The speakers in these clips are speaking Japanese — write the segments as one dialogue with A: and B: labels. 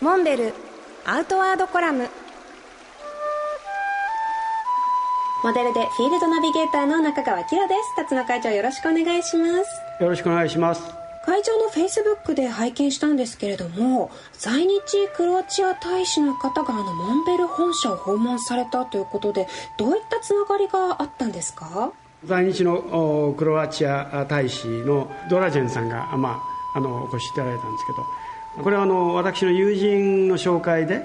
A: モンベルアウトワードコラム。モデルでフィールドナビゲーターの中川きらです。辰野会長よろしくお願いします。
B: よろしくお願いします。
A: 会長のフェイスブックで拝見したんですけれども在日クロアチア大使の方があのモンベル本社を訪問されたということでどういったつながりがあったんですか？
B: 在日のクロアチア大使のドラジェンさんが、まあ、あのお越しいただいたんですけどこれはあの私の友人の紹介で、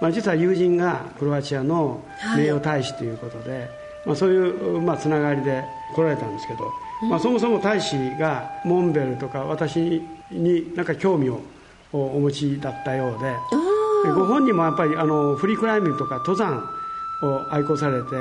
B: まあ、実は友人がクロアチアの名誉大使ということで、はい、まあ、そういう、まあ、つながりで来られたんですけど、まあ、そもそも大使がモンベルとか私になんか興味をお持ちだったようでご本人もやっぱりあのフリークライミングとか登山を愛好されて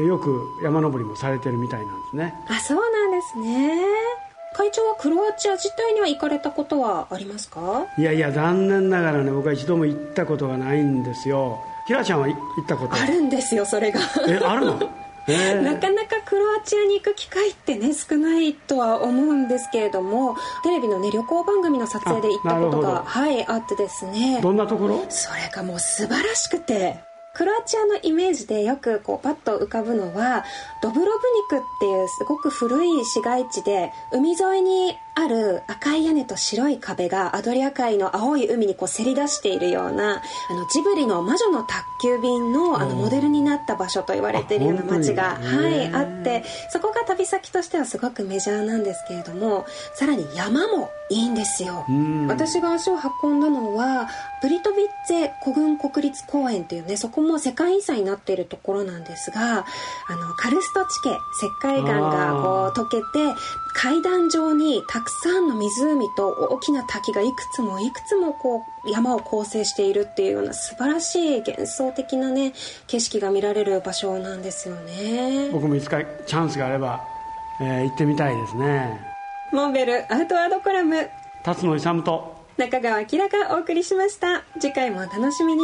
B: よく山登りもされてるみたいなんですね。
A: あそうなんですね会長はクロアチア自体には行かれたことはありますか？
B: いやいや残念ながらね僕は一度も行ったことがないんですよ。キラちゃんは行ったこと
A: あるんですよそれが。
B: えあるの？
A: え。ー、なかなかクロアチアに行く機会ってね少ないとは思うんですけれどもテレビのね旅行番組の撮影で行ったことがはいあってですね。
B: どんなところ？
A: それがもう素晴らしくてクロアチアのイメージでよくこうパッと浮かぶのはドブロブニクっていうすごく古い市街地で海沿いにある赤い屋根と白い壁がアドリア海の青い海にこうせり出しているようなあのジブリの魔女の宅急便のあのモデルになった場所と言われているような街が、はい、あってそこが旅先としてはすごくメジャーなんですけれどもさらに山もいいんですよ。私が足を運んだのはプリトビッツェ古軍国立公園というねそこも世界遺産になっているところなんですがあのカルスト地形石灰岩がこう溶けて階段状にたくさんの湖と大きな滝がいくつもいくつもこう山を構成しているっていうような素晴らしい幻想的なね景色が見られる場所なんですよね。
B: 僕もいつかチャンスがあれば、えー、行ってみたいですね。
A: モンベルアウトワードコラム。
B: 辰野勇と。
A: 中川明がお送りしました。次回もお楽しみに